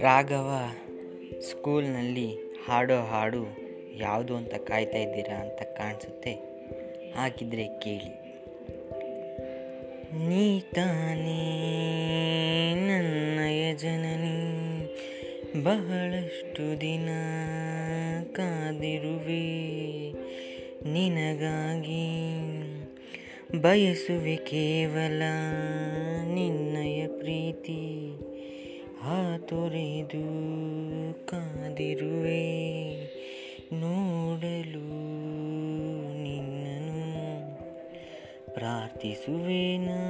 ರಾಘವ, ಸ್ಕೂಲ್ನಲ್ಲಿ ಹಾಡೋ ಹಾಡು ಯಾವುದು ಅಂತ ಕಾಯ್ತಾ ಇದ್ದೀರಾ ಅಂತ ಕಾಣಿಸುತ್ತೆ. ಹಾಗಿದ್ರೆ ಕೇಳಿ. ನೀ ತಾನೇ ನನ್ನಯ ಜನನಿ ಬಹಳಷ್ಟು ದಿನ ಕಾದಿರುವೆ. ನಿನಗಾಗಿ ಬಯಸುವೆ ಕೇವಲ ನಿನ್ನಯ ಪ್ರೀತಿ. ಹಾತೊರೆದು ಕಾದಿರುವೆ, ನೋಡಲು ನಿನ್ನನು ಪ್ರಾರ್ಥಿಸುವೆ ನಾ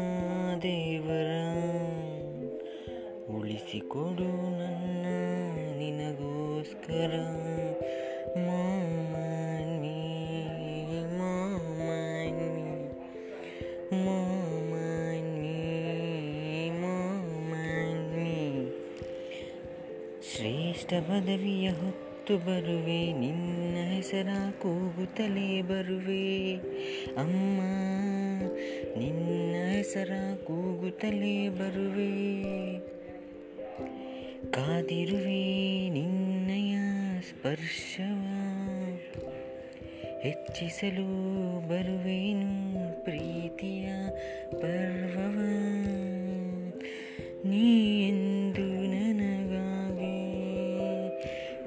ದೇವರ. ಉಳಿಸಿಕೊಡು ನನ್ನ ನಿನಗೋಸ್ಕರ ಮಾಮಿ ಶ್ರೇಷ್ಠ ಪದವಿಯ ಹೊತ್ತು ಬರುವೆ, ನಿನ್ನ ಹೆಸರ ಕೂಗುತ್ತಲೇ ಬರುವೆ. ಅಮ್ಮ, ನಿನ್ನ ಹೆಸರ ಕೂಗುತ್ತಲೇ ಬರುವೆ. ಕಾದಿರುವೆ ನಿನ್ನಯ ಸ್ಪರ್ಶವ, ಹೆಚ್ಚಿಸಲು ಬರುವೇನು ಪ್ರೀತಿಯ ಪರ್ವವ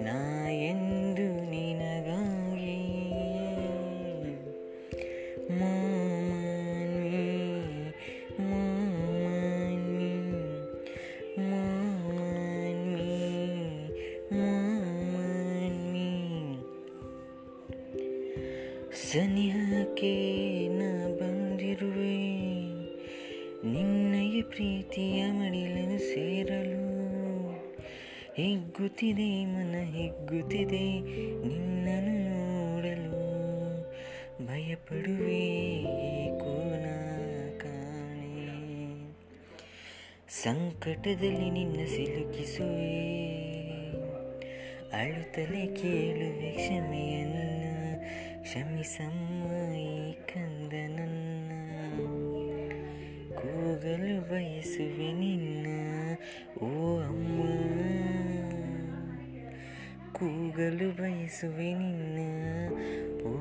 ನಾ ಎಂದು ನಿನಗಾಗಿ ಮಾಮಿ ಮಾಮಿ ಮಾಮಿ ಮಾಮಿ ಸನಿಹಕ್ಕೆ ನ ಬಂದಿರುವೆ ನಿನ್ನಯ ಪ್ರೀತಿಯ ಹಿಗ್ಗುತ್ತಿದೆ ಮನ ಹಿಗ್ಗುತ್ತಿದೆ, ನಿನ್ನನ್ನು ನೋಡಲು ಭಯಪಡುವೆ ಕಾಣೆ. ಸಂಕಟದಲ್ಲಿ ನಿನ್ನ ಸಿಲುಕಿಸುವೆ, ಅಳುತ್ತಲೇ ಕೇಳುವೆ ಕ್ಷಮೆಯನ್ನ, ಕ್ಷಮಿಸಮ್ಮ ಈ ಕಂದನನ್ನ ಕೂಗಲು ಬಯಸುವೆ ನಿನ್ನ ಕೂಗಲು ಬಯಸುವೆ ನಿನ್ನ ಓ